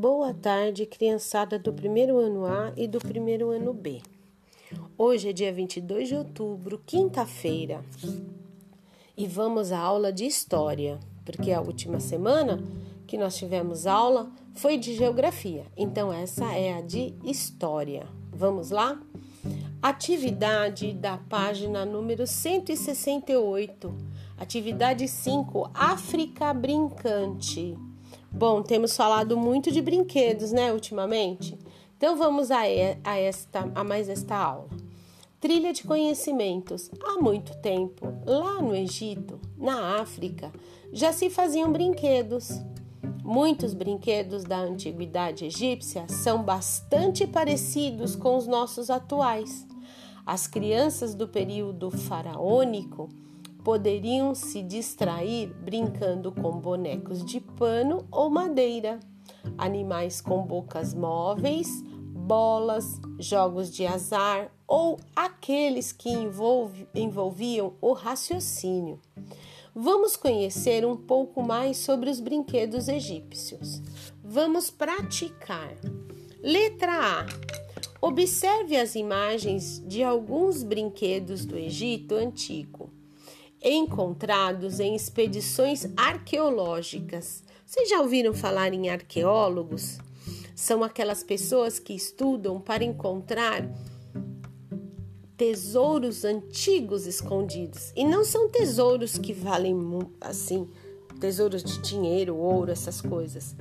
Boa tarde, criançada do primeiro ano A e do primeiro ano B. Hoje é dia 22 de outubro, quinta-feira, e vamos à aula de História, porque a última semana que nós tivemos aula foi de Geografia, então essa é a de História. Vamos lá? Atividade da página número 168, atividade 5, África Brincante. Bom, temos falado muito de brinquedos, né, ultimamente? Então vamos a, a, esta, a mais esta aula. Trilha de conhecimentos. Há muito tempo, lá no Egito, na África, já se faziam brinquedos. Muitos brinquedos da antiguidade egípcia são bastante parecidos com os nossos atuais. As crianças do período faraônico poderiam se distrair brincando com bonecos de pano ou madeira, animais com bocas móveis, bolas, jogos de azar ou aqueles que envolviam o raciocínio. Vamos conhecer um pouco mais sobre os brinquedos egípcios. Vamos praticar. Letra A. Observe as imagens de alguns brinquedos do Egito antigo encontrados em expedições arqueológicas. Vocês já ouviram falar em arqueólogos? São aquelas pessoas que estudam para encontrar tesouros antigos escondidos. E não são tesouros que valem assim, tesouros de dinheiro, ouro, essas coisas.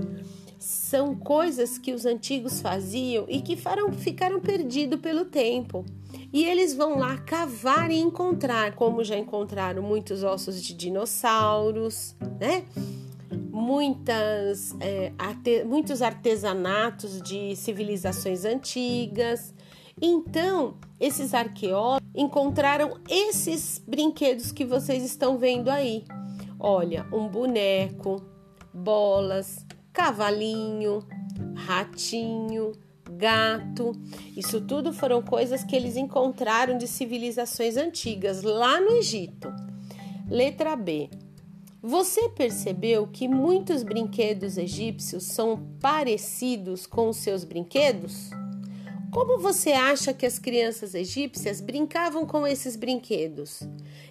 São coisas que os antigos faziam e que foram, ficaram perdidos pelo tempo. E eles vão lá cavar e encontrar, como já encontraram muitos ossos de dinossauros, né? Muitas, é, arte, muitos artesanatos de civilizações antigas. Então, esses arqueólogos encontraram esses brinquedos que vocês estão vendo aí. Olha, um boneco, bolas, cavalinho, ratinho, gato. Isso tudo foram coisas que eles encontraram de civilizações antigas lá no Egito. Letra B. Você percebeu que muitos brinquedos egípcios são parecidos com os seus brinquedos? Como você acha que as crianças egípcias brincavam com esses brinquedos?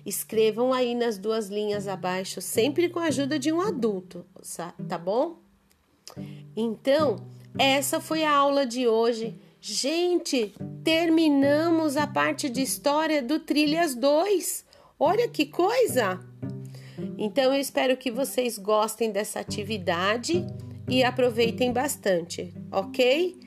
Escrevam aí nas duas linhas abaixo, sempre com a ajuda de um adulto, tá bom? Então, essa foi a aula de hoje. Gente, terminamos a parte de história do Trilhas 2. Olha que coisa! Então eu espero que vocês gostem dessa atividade e aproveitem bastante, ok?